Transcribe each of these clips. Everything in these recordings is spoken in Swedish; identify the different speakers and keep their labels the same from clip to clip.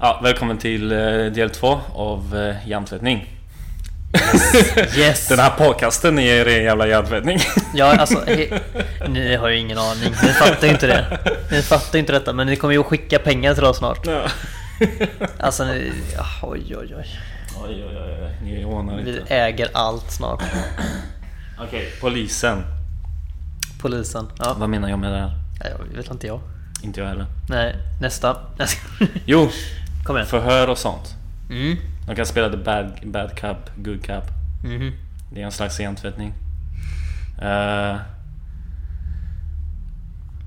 Speaker 1: Ja, välkommen till eh, del två av eh, hjärntvättning.
Speaker 2: Yes!
Speaker 1: Den här podcasten är ren jävla hjärntvättning.
Speaker 2: Ja, alltså, he, ni har ju ingen aning. Ni fattar ju inte det. Ni fattar ju inte detta, men ni kommer ju att skicka pengar till oss snart.
Speaker 1: Ja.
Speaker 2: Alltså, ni, ja, oj, oj, oj.
Speaker 1: Oj, oj, oj. Ni ordnar
Speaker 2: Vi
Speaker 1: inte.
Speaker 2: äger allt snart.
Speaker 1: Okej, polisen.
Speaker 2: Polisen. Ja,
Speaker 1: Vad menar jag med det här?
Speaker 2: jag vet inte jag.
Speaker 1: Inte jag heller.
Speaker 2: Nej, nästa.
Speaker 1: Jo,
Speaker 2: Kom igen.
Speaker 1: förhör och sånt.
Speaker 2: Mm.
Speaker 1: De kan spela the bad, bad cup, good cup.
Speaker 2: Mhm.
Speaker 1: Det är en slags hjärntvättning. Eh,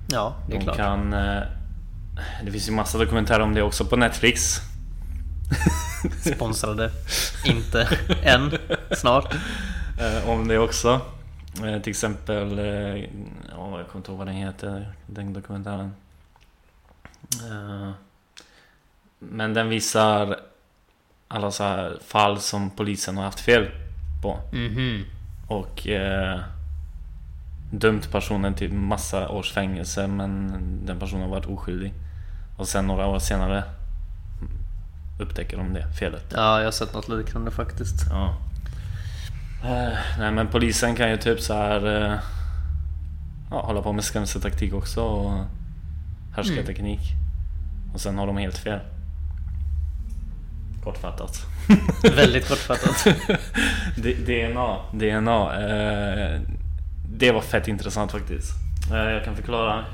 Speaker 2: Ja, det är
Speaker 1: de
Speaker 2: klart.
Speaker 1: kan... eh, det finns ju massa dokumentärer om det också på Netflix.
Speaker 2: Sponsrade. Inte än. Snart.
Speaker 1: Eh, om det också. Eh, till exempel, eh, ja, jag kommer inte ihåg vad den heter, den dokumentären. Eh, men den visar alla så här fall som polisen har haft fel på.
Speaker 2: Mhm.
Speaker 1: Och eh, dömt personen till massa års fängelse men den personen har varit oskyldig. Och sen några år senare upptäcker de det felet.
Speaker 2: Ja, jag har sett något liknande faktiskt.
Speaker 1: Ja. Eh, nej men polisen kan ju typ så här eh, ja, hålla på med skrämseltaktik också och härskarteknik. Och sen har de helt fel. Kortfattat.
Speaker 2: Väldigt kortfattat.
Speaker 1: DNA, DNA. Eh, det var fett intressant faktiskt. Eh, jag kan förklara.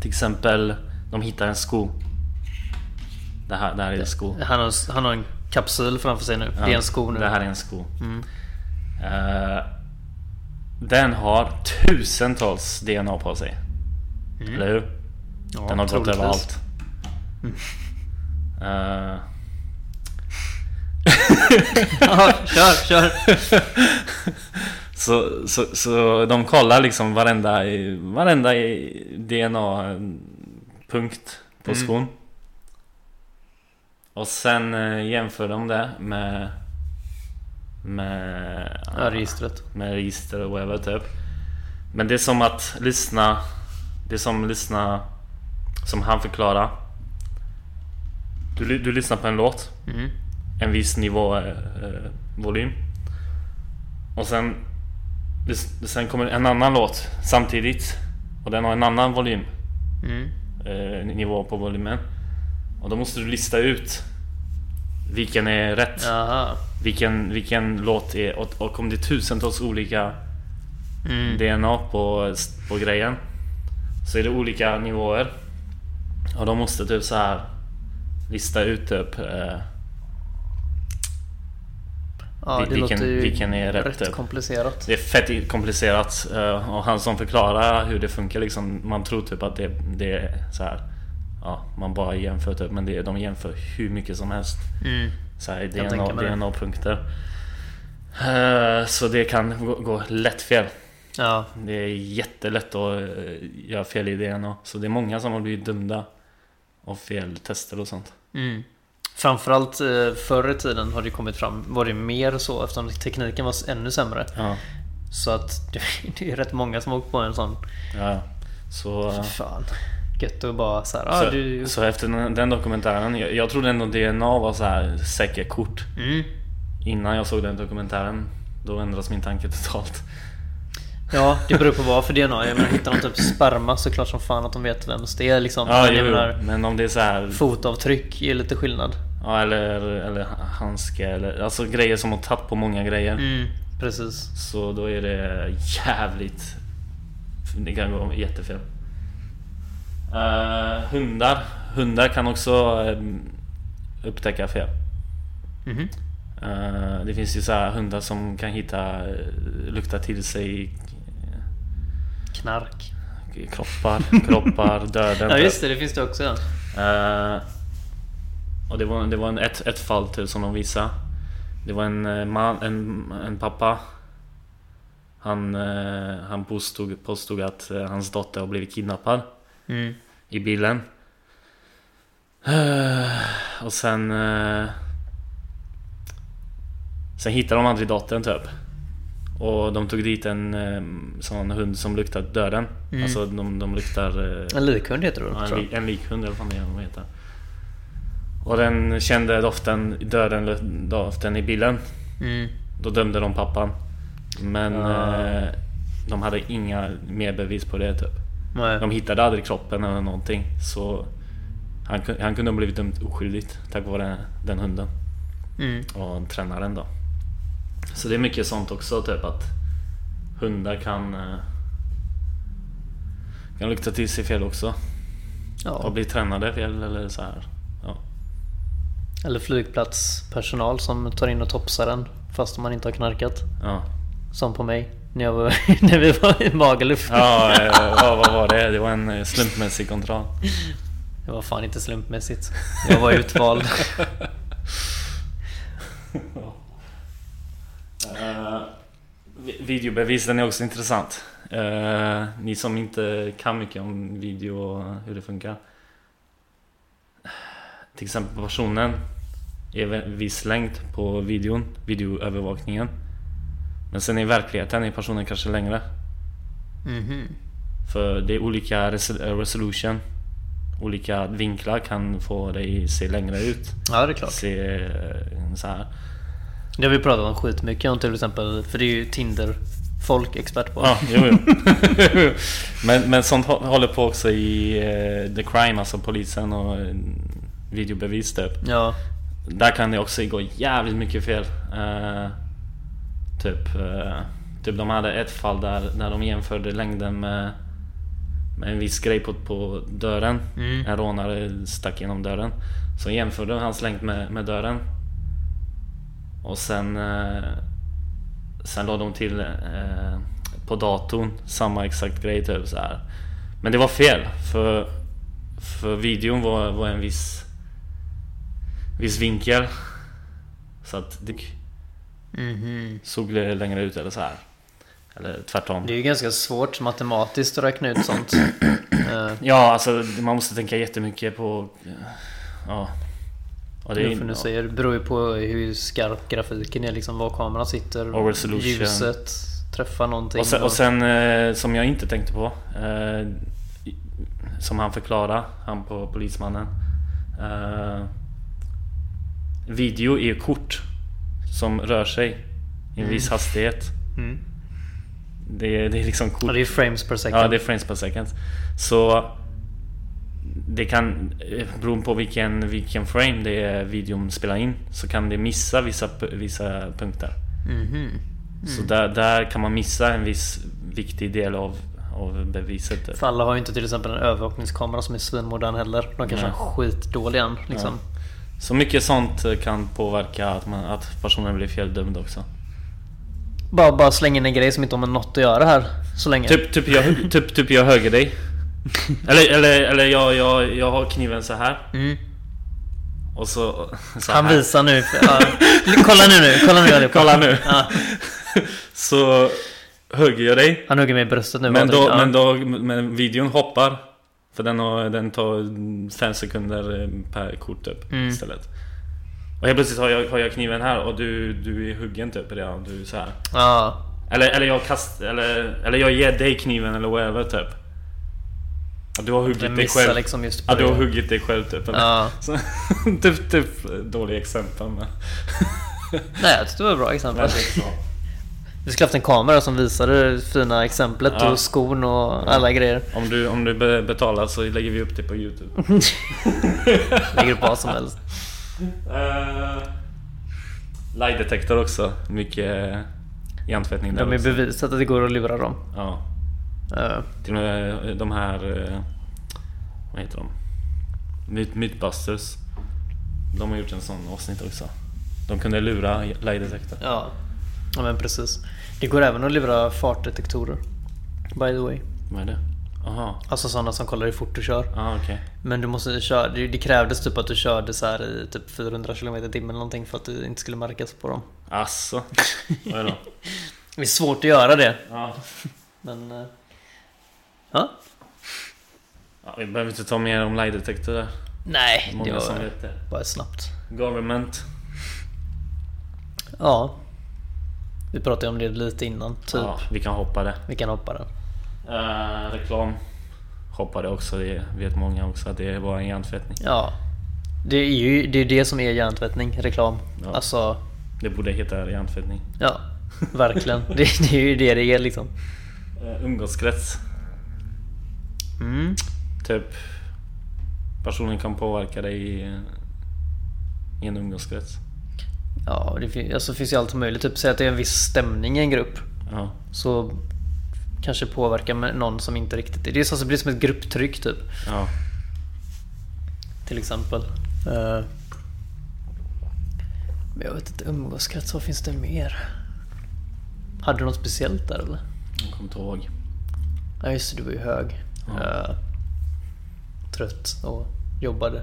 Speaker 1: Till exempel, de hittar en sko. Det här, det här är en sko.
Speaker 2: Han har, han har en kapsyl framför sig nu. Det är en sko nu.
Speaker 1: Det här är en sko.
Speaker 2: Mm.
Speaker 1: Eh, den har tusentals DNA på sig. Eller hur?
Speaker 2: Mm. Ja,
Speaker 1: Den har gått överallt. Eh,
Speaker 2: Ja, kör, kör.
Speaker 1: så, så, så de kollar liksom varenda, varenda DNA-punkt på
Speaker 2: Mm.
Speaker 1: skon. Och sen eh, jämför de det med med,
Speaker 2: Ja, registret.
Speaker 1: med register och whatever typ. Men det är som att lyssna Det är som lyssna Som han förklarar Du, du lyssnar på en låt
Speaker 2: Mm.
Speaker 1: En viss nivå eh, eh, volym Och sen Sen kommer en annan låt samtidigt Och den har en annan volym
Speaker 2: Mm.
Speaker 1: eh, Nivå på volymen Och då måste du lista ut Vilken är rätt
Speaker 2: Jaha.
Speaker 1: vilken, vilken låt är och, och om det är tusentals olika
Speaker 2: Mm.
Speaker 1: DNA på, på grejen Så är det olika nivåer Och de måste typ så här Lista ut typ eh,
Speaker 2: Ja, det
Speaker 1: vilken-
Speaker 2: låter ju
Speaker 1: vilken är rätt,
Speaker 2: rätt
Speaker 1: typ?
Speaker 2: komplicerat.
Speaker 1: Det är fett komplicerat eh, Och han som förklarar hur det funkar liksom Man tror typ att det, det är så här Ja, man bara jämför typ Men det, de jämför hur mycket som helst
Speaker 2: Mm.
Speaker 1: så här, DNA. DNA-punkter Eh, Så det kan gå, gå lätt fel
Speaker 2: Ja,
Speaker 1: Det är jättelätt att eh, göra fel i DNA Så det är många som har blivit dömda Av fel tester och sånt
Speaker 2: mm. Framförallt eh, förr i tiden har det kommit fram, var det mer så eftersom tekniken var ännu sämre.
Speaker 1: Ja,
Speaker 2: Så att det, det är rätt många som har åkt på en sån.
Speaker 1: ja. Så,
Speaker 2: Fan. Gött att bara så här, ah,
Speaker 1: så,
Speaker 2: du...
Speaker 1: så efter den, den dokumentären jag, jag trodde ändå DNA var så här säker kort
Speaker 2: Mm.
Speaker 1: Innan jag såg den dokumentären Då ändras min tanke totalt
Speaker 2: Ja, det beror på vad för DNA. Jag menar, hittar de typ sperma så klart som fan att de vet vems det är liksom.
Speaker 1: Ja,
Speaker 2: Men
Speaker 1: jo,
Speaker 2: menar,
Speaker 1: men om det är så här
Speaker 2: fotavtryck är lite skillnad.
Speaker 1: Ja, eller, eller handske eller Alltså grejer som har tagit på många grejer
Speaker 2: Mm, precis.
Speaker 1: Så då är det jävligt Det kan gå jättefel Eh, Hundar Hundar kan också eh, upptäcka fel
Speaker 2: Mhm.
Speaker 1: Eh, Det finns ju så här hundar som kan hitta eh, Lukta till sig
Speaker 2: Knark.
Speaker 1: Kroppar, kroppar, döden
Speaker 2: Ja just det, det finns det också ja.
Speaker 1: Eh, och det var, det var en, ett, ett fall till som de visade. Det var en man, en, en pappa. Han, han påstod, påstod att hans dotter har blivit kidnappad
Speaker 2: Mm.
Speaker 1: i bilen. Eh, och sen... Eh, sen hittade de aldrig dottern typ. Och de tog dit en eh, sån hund som luktar döden.
Speaker 2: Mm.
Speaker 1: Alltså de, de luktar...
Speaker 2: En likhund heter det
Speaker 1: ja,
Speaker 2: tror
Speaker 1: en, li- en likhund eller vad fan det heter. Och den kände doften, döden, doften i bilen.
Speaker 2: Mm.
Speaker 1: Då dömde de pappan. Men eh, de hade inga mer bevis på det typ.
Speaker 2: Nej.
Speaker 1: De hittade aldrig kroppen eller någonting. Så han, han kunde ha blivit dömd oskyldigt tack vare den hunden.
Speaker 2: Mm.
Speaker 1: Och tränaren då. Så det är mycket sånt också typ att hundar kan eh, kan lukta till sig fel också. Och
Speaker 2: Ja.
Speaker 1: bli tränade fel eller så här. Ja.
Speaker 2: Eller flygplatspersonal som tar in och topsar en fast man inte har knarkat.
Speaker 1: Ja.
Speaker 2: Som på mig. När, jag var, när vi var i Magaluf.
Speaker 1: Ja, ja, vad var det? Det var en eh, slumpmässig kontroll.
Speaker 2: Det var fan inte slumpmässigt. Jag var utvald.
Speaker 1: Uh, videobevis, den är också intressant. Eh, ni som inte kan mycket om video och hur det funkar. Till exempel personen är viss längd på videon, videoövervakningen. Men sen i verkligheten är personen kanske längre.
Speaker 2: Mhm.
Speaker 1: För det är olika res- resolution. Olika vinklar kan få dig se längre ut.
Speaker 2: Ja det är klart.
Speaker 1: Se eh, så här.
Speaker 2: Det har vi pratat om skitmycket om till exempel. För det är ju Tinder folk expert på.
Speaker 1: Ja, jo, jo. men, men sånt hå- håller på också i eh, The Crime, alltså polisen och eh, videobevis typ.
Speaker 2: Ja.
Speaker 1: Där kan det också gå jävligt mycket fel. Eh, typ, eh, typ de hade ett fall där, där de jämförde längden med, med en viss grej på, på dörren.
Speaker 2: Mm.
Speaker 1: En rånare stack genom dörren. Så jämförde de hans längd med, med dörren. Och sen eh, Sen la de till eh, på datorn samma exakt grej typ så här. Men det var fel för För videon var, var en viss Viss vinkel Så att det
Speaker 2: Mhm.
Speaker 1: såg längre ut eller så här Eller tvärtom
Speaker 2: Det är ju ganska svårt matematiskt att räkna ut sånt. Eh,
Speaker 1: Ja alltså man måste tänka jättemycket på Ja och
Speaker 2: det
Speaker 1: det
Speaker 2: är för
Speaker 1: ja.
Speaker 2: säger, det beror ju på hur skarp grafiken är, liksom var kameran sitter.
Speaker 1: Och resolution.
Speaker 2: Ljuset träffar någonting.
Speaker 1: Och sen, och sen eh, som jag inte tänkte på eh, Som han förklarade, han på polismannen eh, Video är kort Som rör sig i en
Speaker 2: Mm.
Speaker 1: viss hastighet
Speaker 2: Mm.
Speaker 1: det, är- det är liksom kort
Speaker 2: Ja, det är frames per second.
Speaker 1: Ja, det är frames per second Så Det kan, eh, beroende på vilken, vilken frame det är videon spelar in Så kan det missa vissa, vissa punkter
Speaker 2: Mhm.
Speaker 1: Så där, där kan man missa en viss viktig del av, av beviset.
Speaker 2: För alla har ju inte till exempel en övervakningskamera som är svinmodern heller. De kanske har skitdålig en liksom.
Speaker 1: Så mycket sånt eh, kan påverka att, man, att personen blir feldömd också
Speaker 2: Bara, bara slänga in en grej som inte har med något att göra här. Så länge.
Speaker 1: Typ, typ, jag, typ, typ jag höger dig Eller, eller, eller jag, jag, jag har kniven så här
Speaker 2: Mm.
Speaker 1: och så, så
Speaker 2: Han
Speaker 1: här.
Speaker 2: visar nu. Ja. Kolla nu nu. Kolla nu allihopa.
Speaker 1: Kolla nu!
Speaker 2: Ja.
Speaker 1: Så hugger jag dig
Speaker 2: Han hugger mig i bröstet nu.
Speaker 1: Men då, men då, men videon hoppar För den, har, den tar fem sekunder eh, per kort typ
Speaker 2: Mm.
Speaker 1: istället Och helt plötsligt har jag, har jag kniven här och du, du är huggen typ redan, du är så här.
Speaker 2: Ja.
Speaker 1: Eller, eller jag kast, eller, eller jag ger dig kniven eller whatever typ Ja, Du har huggit dig själv
Speaker 2: liksom just
Speaker 1: Ja du har huggit dig själv typ eller?
Speaker 2: Ja.
Speaker 1: Så, typ, typ dåliga exempel men
Speaker 2: Nej, jag tyckte det var bra exempel. Vi skulle haft en kamera som visade det fina exemplet
Speaker 1: Ja.
Speaker 2: och skon och alla grejer.
Speaker 1: Om du, om du be- betalar så lägger vi upp det på youtube
Speaker 2: Lägger upp vad som helst.
Speaker 1: Uh, Light-detektor också, mycket uh, hjärntvättning där
Speaker 2: De är
Speaker 1: också.
Speaker 2: bevisat att det går att lura dem.
Speaker 1: Ja,
Speaker 2: Eh,
Speaker 1: till och med de här... eh, vad heter de? Myth, Mythbusters. De har gjort en sån avsnitt också. De kunde lura Light-detektor.
Speaker 2: ja. Ja, men precis. Det går även att lura fartdetektorer. By the way.
Speaker 1: Vad är det? Aha,
Speaker 2: Alltså sådana som kollar hur fort du kör.
Speaker 1: ah, okej.
Speaker 2: Men du måste köra, det, det krävdes typ att du körde så här i typ 400 km i timmen någonting för att du inte skulle märkas på dem.
Speaker 1: Asså? Vad är det?
Speaker 2: Det är svårt att göra det.
Speaker 1: Ja.
Speaker 2: Men... eh, Ja?
Speaker 1: ja, vi behöver inte ta mer om Light-detektor där.
Speaker 2: Nej, det
Speaker 1: som
Speaker 2: var
Speaker 1: det.
Speaker 2: bara snabbt.
Speaker 1: Government.
Speaker 2: Ja. Vi pratade om det lite innan, typ.
Speaker 1: Ja, vi kan hoppa det.
Speaker 2: Vi kan hoppa den.
Speaker 1: Uh, reklam hoppade också, det vet många också att det var en hjärntvättning.
Speaker 2: Ja. Det är ju det, är det som är hjärntvättning, reklam.
Speaker 1: Ja.
Speaker 2: Alltså,
Speaker 1: Det borde heta hjärntvättning.
Speaker 2: ja. Verkligen. det, det är ju det det är liksom.
Speaker 1: Uh, umgåskrets.
Speaker 2: Mm.
Speaker 1: Typ personen kan påverka dig i, i en umgåskrets.
Speaker 2: Ja, det fin- alltså, finns ju allt möjligt. Typ säg att det är en viss stämning i en grupp.
Speaker 1: Ja,
Speaker 2: Så kanske påverkar med någon som inte riktigt är. Det är så det blir som ett grupptryck typ.
Speaker 1: ja.
Speaker 2: Till exempel. Eh, Men jag vet inte, umgåskrets, vad finns det mer? Hade du något speciellt där eller?
Speaker 1: Jag kommer inte ihåg.
Speaker 2: Ja just det, du var ju hög.
Speaker 1: Ja.
Speaker 2: Eh, Trött och jobbade.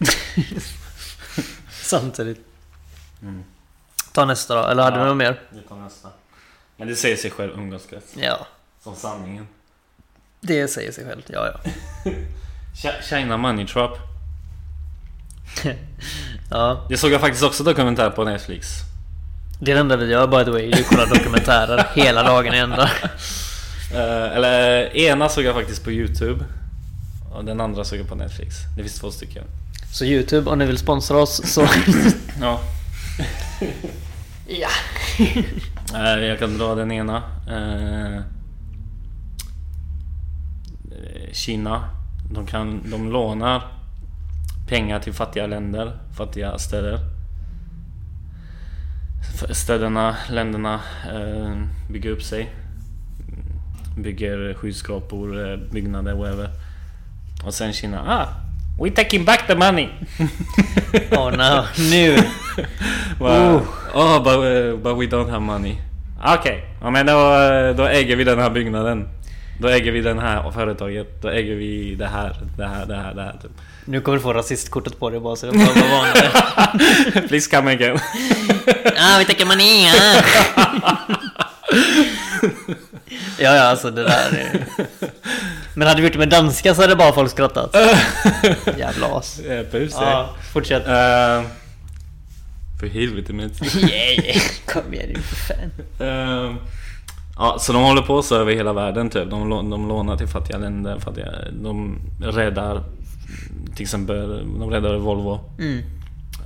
Speaker 2: Samtidigt.
Speaker 1: Mm.
Speaker 2: Ta nästa då, eller hade
Speaker 1: Ja.
Speaker 2: du något mer?
Speaker 1: Vi tar nästa. Men det säger sig själv, umgåskrets.
Speaker 2: Ja,
Speaker 1: Som sanningen.
Speaker 2: det säger sig självt. Ja, ja.
Speaker 1: Ch- China Money Trap.
Speaker 2: ja.
Speaker 1: Det såg jag faktiskt också dokumentär på Netflix.
Speaker 2: Det är det enda vi gör by the way, det är att kolla dokumentärer hela dagen i ända.
Speaker 1: Eh, eller ena såg jag faktiskt på Youtube. Och den andra såg jag på Netflix. Det finns två stycken.
Speaker 2: Så Youtube, om ni vill sponsra oss så...
Speaker 1: Ja.
Speaker 2: ja.
Speaker 1: Jag kan dra den ena. Eh, Kina. De, kan, de lånar pengar till fattiga länder, fattiga städer. Städerna, länderna eh, bygger upp sig. Bygger skyskrapor, eh, byggnader, whatever. Och sen Kina, ah! We taking back the money!
Speaker 2: Åh no, nu!
Speaker 1: Wow. Oh, but, uh, but we don't have money. Okej, ja, men då, eh, då äger vi den här byggnaden. Då äger vi den här företaget. Då äger vi det här, det här, det här, det här. Typ.
Speaker 2: Nu kommer du få rasistkortet på dig bara så det bara vara vanligt.
Speaker 1: Please come again.
Speaker 2: ah, vi tänker mania! ja, ja, alltså det där är... Men hade vi gjort det med danska så hade bara folk skrattat. Jävla as. Ja, fortsätt.
Speaker 1: Eh, För helvete med
Speaker 2: Yeah, kom igen nu för fan.
Speaker 1: Eh, Ja, så de håller på så över hela världen typ. De, de lånar till fattiga länder, fattiga, de räddar till exempel, de räddar Volvo.
Speaker 2: Mm.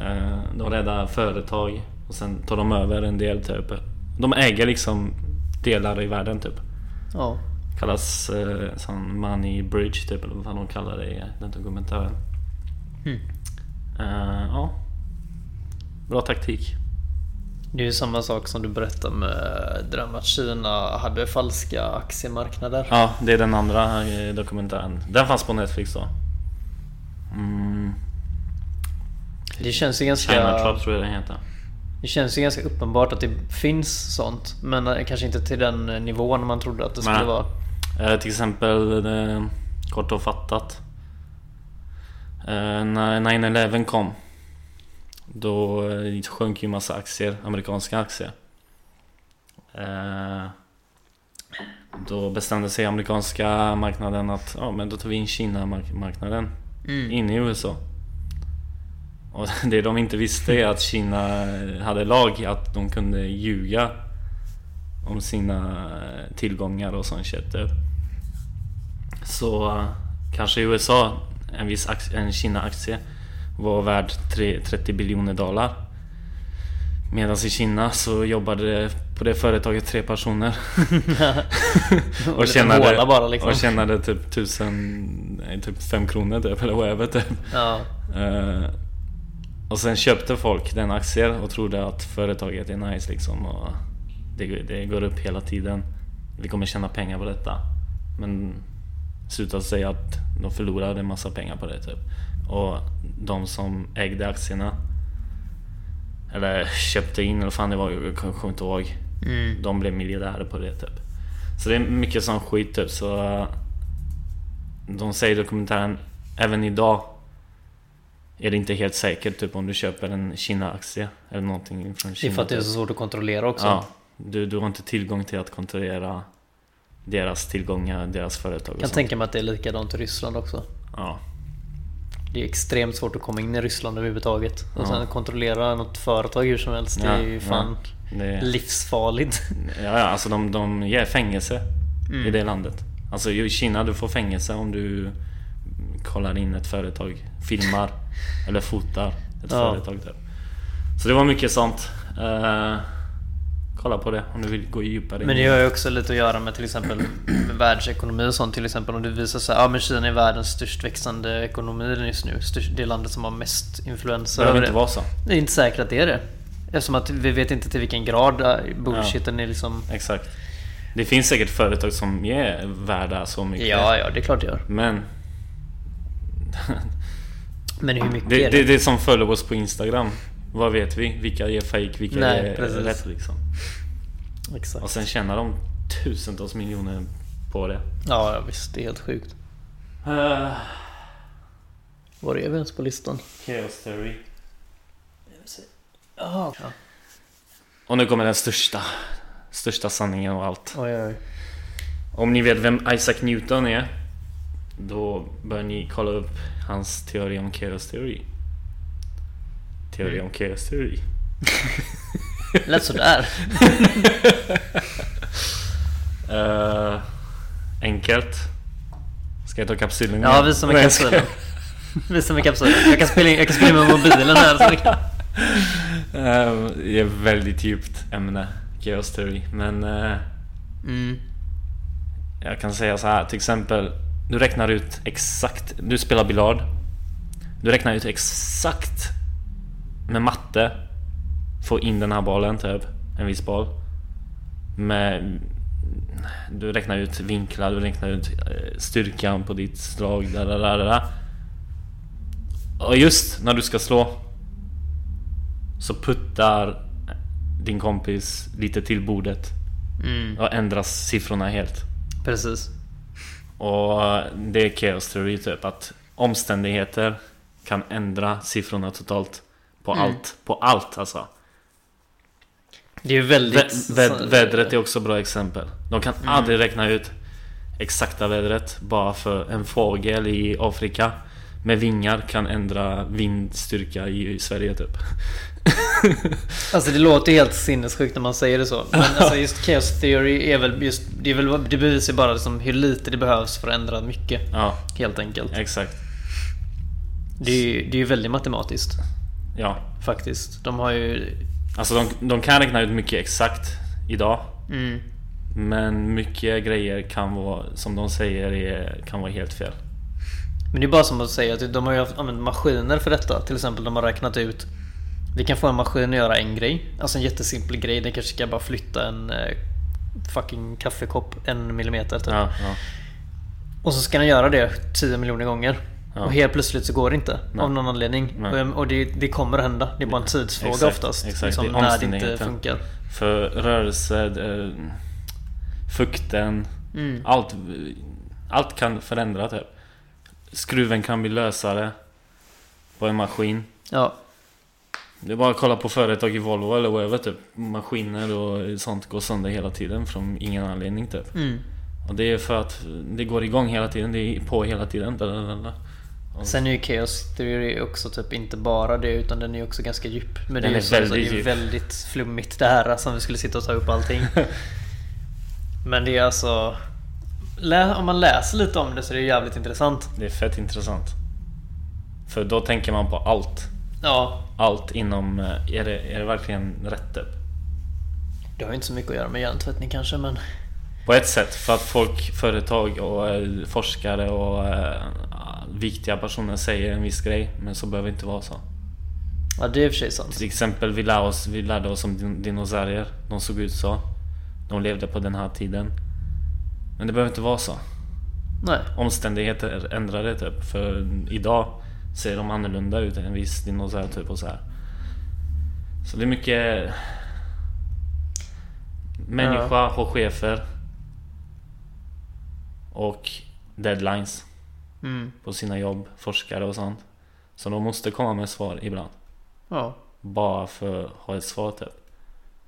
Speaker 1: Eh, De räddar företag och sen tar de över en del typ. De äger liksom delar i världen typ.
Speaker 2: Ja.
Speaker 1: Kallas eh, sån money bridge typ eller vad de kallar det i den dokumentären.
Speaker 2: Mm.
Speaker 1: Eh, ja. Bra taktik.
Speaker 2: Det är ju samma sak som du berättade med det där med att Kina hade falska aktiemarknader.
Speaker 1: Ja, det är den andra eh, dokumentären. Den fanns på Netflix då. Mm,
Speaker 2: Det känns ju
Speaker 1: China
Speaker 2: ganska...
Speaker 1: Club tror jag den heter.
Speaker 2: Det känns ju ganska uppenbart att det finns sånt. Men eh, kanske inte till den eh, nivån man trodde att det skulle
Speaker 1: Nej.
Speaker 2: vara.
Speaker 1: Till exempel, kort och fattat. När 9-11 kom. Då eh, sjönk ju massa aktier, amerikanska aktier. Eh, då bestämde sig amerikanska marknaden att ja, men då tar vi in Kina-marknaden
Speaker 2: Mm.
Speaker 1: in i USA. Och det de inte visste är att Kina hade lag att de kunde ljuga om sina tillgångar och sånt shit. Så eh, kanske i USA, en viss aktie, en Kina-aktie var värd tre- 30 biljoner dollar. Medan i Kina så jobbade på det företaget tre personer. och, tjänade,
Speaker 2: bara, liksom.
Speaker 1: och tjänade typ tusen, typ fem kronor typ, eller whatever typ.
Speaker 2: Ja.
Speaker 1: Eh, och sen köpte folk den aktier och trodde att företaget är nice liksom och det, det går upp hela tiden. Vi kommer tjäna pengar på detta. Men slutade säga att de förlorade en massa pengar på det typ. Och de som ägde aktierna eller köpte in eller fan det var, jag kommer inte ihåg.
Speaker 2: Mm.
Speaker 1: De blev miljardärer på det typ. Så det är mycket sån skit typ så De säger i dokumentären Även idag Är det inte helt säkert typ om du köper en Kina-aktie Eller någonting från
Speaker 2: Det är
Speaker 1: Kina
Speaker 2: för att det är
Speaker 1: typ.
Speaker 2: så svårt att kontrollera också.
Speaker 1: Ja, du, du har inte tillgång till att kontrollera Deras tillgångar, deras företag
Speaker 2: Jag kan tänka mig att det är likadant i Ryssland också.
Speaker 1: Ja
Speaker 2: Det är extremt svårt att komma in i Ryssland överhuvudtaget. Och
Speaker 1: Ja.
Speaker 2: sen kontrollera något företag hur som helst. Det
Speaker 1: Ja,
Speaker 2: är ju fan
Speaker 1: Det,
Speaker 2: livsfarligt.
Speaker 1: ja, ja, alltså de, de ger fängelse
Speaker 2: Mm.
Speaker 1: i det landet. Alltså i Kina du får fängelse om du kollar in ett företag, filmar eller fotar ett
Speaker 2: Ja.
Speaker 1: företag där. Så det var mycket sånt. Eh, kolla på det om du vill gå djupare in
Speaker 2: Men det har ju också lite att göra med till exempel med världsekonomi och sånt till exempel. Om det visar sig ja men Kina är världens störst växande ekonomi just nu. Det landet som har mest
Speaker 1: Det
Speaker 2: influenser
Speaker 1: behöver
Speaker 2: över
Speaker 1: inte
Speaker 2: det.
Speaker 1: vara så.
Speaker 2: Det är inte säkert att det är det. Eftersom att vi vet inte till vilken grad äh, bullshiten är liksom...
Speaker 1: Exakt. Det finns säkert företag som är värda så mycket.
Speaker 2: Ja, ja, det är klart det gör.
Speaker 1: Men
Speaker 2: Men hur mycket
Speaker 1: det,
Speaker 2: är
Speaker 1: det,
Speaker 2: det?
Speaker 1: det är som följer oss på Instagram. Vad vet vi? Vilka är fake? Vilka
Speaker 2: Nej,
Speaker 1: är
Speaker 2: precis.
Speaker 1: rätt liksom?
Speaker 2: Exakt.
Speaker 1: Och sen tjänar de tusentals miljoner på det.
Speaker 2: Ja, visst. Det är helt sjukt.
Speaker 1: Uh,
Speaker 2: Var är vi ens på listan?
Speaker 1: Chaos Theory.
Speaker 2: Jaha. Ja.
Speaker 1: Och nu kommer den största, största sanningen av allt.
Speaker 2: Oj, oj.
Speaker 1: Om ni vet vem Isaac Newton är Då bör ni kolla upp hans teori om Chaos Theory Teori om Chaos Theory
Speaker 2: Lät sådär.
Speaker 1: Eh, Enkelt Ska jag ta kapsylen
Speaker 2: Ja, visa mig kapsylen. Visa mig kapsylen. Jag kan spela in, jag kan spela in med mobilen här. Så det kan...
Speaker 1: Eh, Det är väldigt djupt ämne Chaos Theory Men eh,
Speaker 2: Mm.
Speaker 1: jag kan säga så här till exempel Du räknar ut exakt Du spelar biljard Du räknar ut exakt Med matte Få in den här bollen typ En viss boll Med Du räknar ut vinklar, du räknar ut eh, styrkan på ditt slag där, där, där, där. Och just när du ska slå Så puttar din kompis lite till bordet
Speaker 2: Mm.
Speaker 1: och ändras siffrorna helt.
Speaker 2: Precis.
Speaker 1: Och det är chaos theory typ att omständigheter kan ändra siffrorna totalt på
Speaker 2: Mm.
Speaker 1: allt. På allt alltså.
Speaker 2: Det är ju väldigt...
Speaker 1: Vä- väd- vädret är också bra exempel. De kan
Speaker 2: Mm.
Speaker 1: aldrig räkna ut exakta vädret bara för en fågel i Afrika med vingar kan ändra vindstyrka i Sverige typ.
Speaker 2: Alltså det låter ju helt sinnessjukt när man säger det så. Men alltså just chaos theory är väl just... Det, är väl, det bevisar bara liksom hur lite det behövs för att ändra mycket.
Speaker 1: Ja,
Speaker 2: Helt enkelt.
Speaker 1: exakt.
Speaker 2: Det är ju det är ju väldigt matematiskt.
Speaker 1: Ja,
Speaker 2: Faktiskt. De har ju...
Speaker 1: alltså de, de kan räkna ut mycket exakt idag.
Speaker 2: Mm.
Speaker 1: Men mycket grejer kan vara, som de säger, är, kan vara helt fel.
Speaker 2: Men det är bara som att säga att de har ju använt maskiner för detta. Till exempel de har räknat ut Vi kan få en maskin att göra en grej. Alltså en jättesimpel grej. Den kanske ska bara flytta en eh, fucking kaffekopp en millimeter typ.
Speaker 1: Ja, ja.
Speaker 2: Och så ska den göra det 10 miljoner gånger.
Speaker 1: Ja.
Speaker 2: Och helt plötsligt så går det inte.
Speaker 1: Nej.
Speaker 2: Av någon anledning.
Speaker 1: Nej.
Speaker 2: Och, det, det kommer att hända. Det är bara en tidsfråga
Speaker 1: Exakt,
Speaker 2: oftast.
Speaker 1: exakt.
Speaker 2: Liksom,
Speaker 1: Det är
Speaker 2: när det inte funkar.
Speaker 1: För rörelse, eh, fukten,
Speaker 2: Mm.
Speaker 1: allt, allt kan förändra typ. Skruven kan bli lösare på en maskin.
Speaker 2: Ja.
Speaker 1: Det är bara att kolla på företag i Volvo eller whatever typ. Maskiner och sånt går sönder hela tiden från ingen anledning typ.
Speaker 2: Mm.
Speaker 1: Och det är för att det går igång hela tiden, det är på hela tiden. Blablabla.
Speaker 2: Sen är ju Chaos Theory också typ inte bara det utan den är också ganska djup. Men det
Speaker 1: Den
Speaker 2: är,
Speaker 1: är
Speaker 2: ju så, så det
Speaker 1: väldigt
Speaker 2: är ju
Speaker 1: djup.
Speaker 2: väldigt flummigt det här som vi skulle sitta och ta upp allting. Men det är alltså... Om man läser lite om det så är det jävligt intressant.
Speaker 1: Det är fett intressant. För då tänker man på allt.
Speaker 2: Ja,
Speaker 1: Allt inom... eh, Är det, är det verkligen rätt typ?
Speaker 2: det har ju inte så mycket att göra med hjärntvättning kanske men...
Speaker 1: På ett sätt, för att folk, företag och eh, forskare och eh, viktiga personer säger en viss grej, men så behöver det inte vara så.
Speaker 2: Ja det är i och för sig sant.
Speaker 1: Till exempel, vi, lär oss, vi lärde oss om din- dinosaurier. De såg ut så. De levde på den här tiden. Men det behöver inte vara så.
Speaker 2: Nej.
Speaker 1: Omständigheter ändrar det typ. För idag ser de annorlunda ut än en viss dinosaurie typ och så här. Så det är mycket... Människa har chefer. Och deadlines
Speaker 2: Mm.
Speaker 1: på sina jobb, forskare och sånt. Så de måste komma med svar ibland.
Speaker 2: Ja.
Speaker 1: Bara för att ha ett svar typ.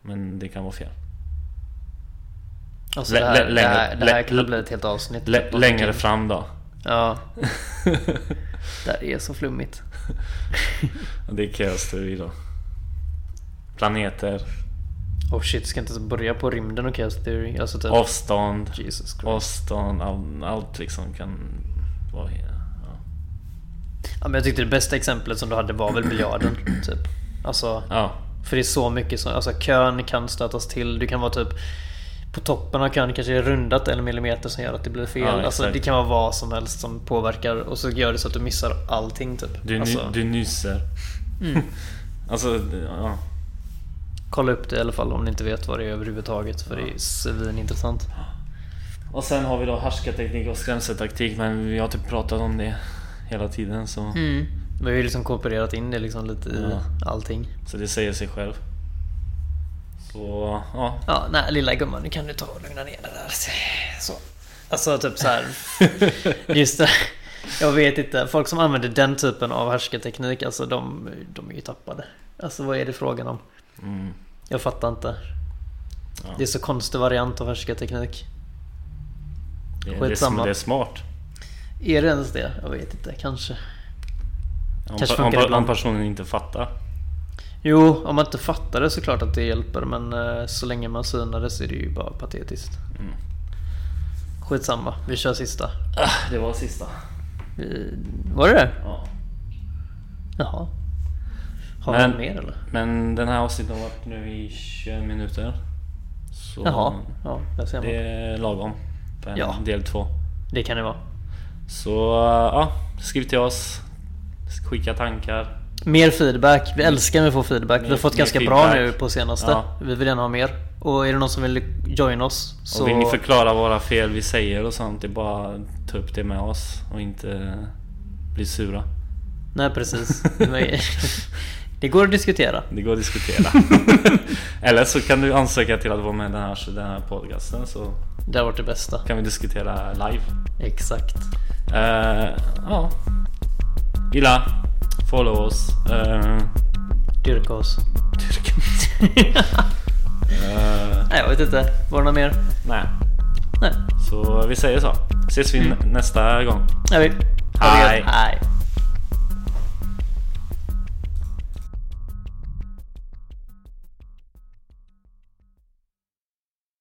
Speaker 1: Men det kan vara fel.
Speaker 2: Alltså det här, det här,
Speaker 1: längre-
Speaker 2: det här kan bli ett helt avsnitt.
Speaker 1: Lä- längre fram då.
Speaker 2: Ja. Det är så flummigt.
Speaker 1: Det är chaos teori då. Planeter,
Speaker 2: Oh shit, ska inte ens börja på rymden och chaos theory? Alltså typ...
Speaker 1: avstånd,
Speaker 2: Jesus Christ.
Speaker 1: avstånd, all, allt liksom kan vara... Ja.
Speaker 2: Ja, men jag tyckte det bästa exemplet som du hade var väl biljarden, typ. Alltså,
Speaker 1: ja.
Speaker 2: för det är så mycket som... Alltså kön kan stötas till. Du kan vara typ... På toppen av kön kanske är rundat en millimeter som gör att det blir fel.
Speaker 1: Ja,
Speaker 2: alltså det kan vara vad som helst som påverkar och så gör det så att du missar allting typ.
Speaker 1: Du,
Speaker 2: alltså,
Speaker 1: du nyser.
Speaker 2: Mm.
Speaker 1: alltså, ja.
Speaker 2: Kolla upp det i alla fall om ni inte vet vad det är överhuvudtaget för det är svinintressant.
Speaker 1: Och sen har vi då härskarteknik och skrämseltaktik men vi har typ pratat om det hela tiden så,
Speaker 2: Mm. Vi har ju liksom koopererat in det liksom lite i
Speaker 1: Ja.
Speaker 2: allting.
Speaker 1: så det säger sig själv. Så ja,
Speaker 2: Ja, nej lilla gumman nu kan du ta och lugna ner det där. Så. Alltså typ så här. Just det. Jag vet inte. Folk som använder den typen av härskarteknik, alltså de, de är ju tappade. Alltså vad är det frågan om?
Speaker 1: mm,
Speaker 2: Jag fattar inte.
Speaker 1: ja.
Speaker 2: Det är så konstig variant av härskarteknik. Skitsamma.
Speaker 1: det är smart.
Speaker 2: Är det ens det? Jag vet inte, kanske.
Speaker 1: Om,
Speaker 2: Kanske
Speaker 1: om, om, personen inte fattar.
Speaker 2: Jo, om man inte fattar det så klart att det hjälper men eh, så länge man synar det så är det ju bara patetiskt.
Speaker 1: Mm.
Speaker 2: Skitsamma, vi kör sista.
Speaker 1: Ah, det var sista.
Speaker 2: Var det det?
Speaker 1: Ja.
Speaker 2: Jaha. Har
Speaker 1: Men-
Speaker 2: vi mer eller?
Speaker 1: Men den här avsnittet har varit nu i 21 minuter. Så
Speaker 2: Jaha, ja, där ser man.
Speaker 1: Det... är lagom. En
Speaker 2: Ja.
Speaker 1: del två.
Speaker 2: kan det vara.
Speaker 1: Så ja, skriv till oss. Skicka tankar.
Speaker 2: Mer feedback, vi älskar när vi får feedback. vi har
Speaker 1: Mer-
Speaker 2: fått
Speaker 1: mer
Speaker 2: ganska bra
Speaker 1: feedback.
Speaker 2: nu på senaste.
Speaker 1: Ja.
Speaker 2: Vi vill gärna ha mer. Och är det någon som vill joina oss så...
Speaker 1: Och vill ni förklara våra fel vi säger och sånt, det är bara att ta upp det med oss och inte bli sura.
Speaker 2: Nej precis. Det går att diskutera.
Speaker 1: Det går att diskutera. Eller så kan du ansöka till att vara med i den här, den här podcasten så
Speaker 2: Det har varit det bästa.
Speaker 1: kan vi diskutera live.
Speaker 2: Exakt.
Speaker 1: Eh, ja. Gilla. Follow oss. Uh,
Speaker 2: Dyrka oss.
Speaker 1: eh,
Speaker 2: Nej jag vet inte. Var det något mer?
Speaker 1: nej,
Speaker 2: Nej.
Speaker 1: så vi säger så. Ses vi
Speaker 2: Mm.
Speaker 1: nä- nästa gång.
Speaker 2: Ja, vi. Ha. Hej.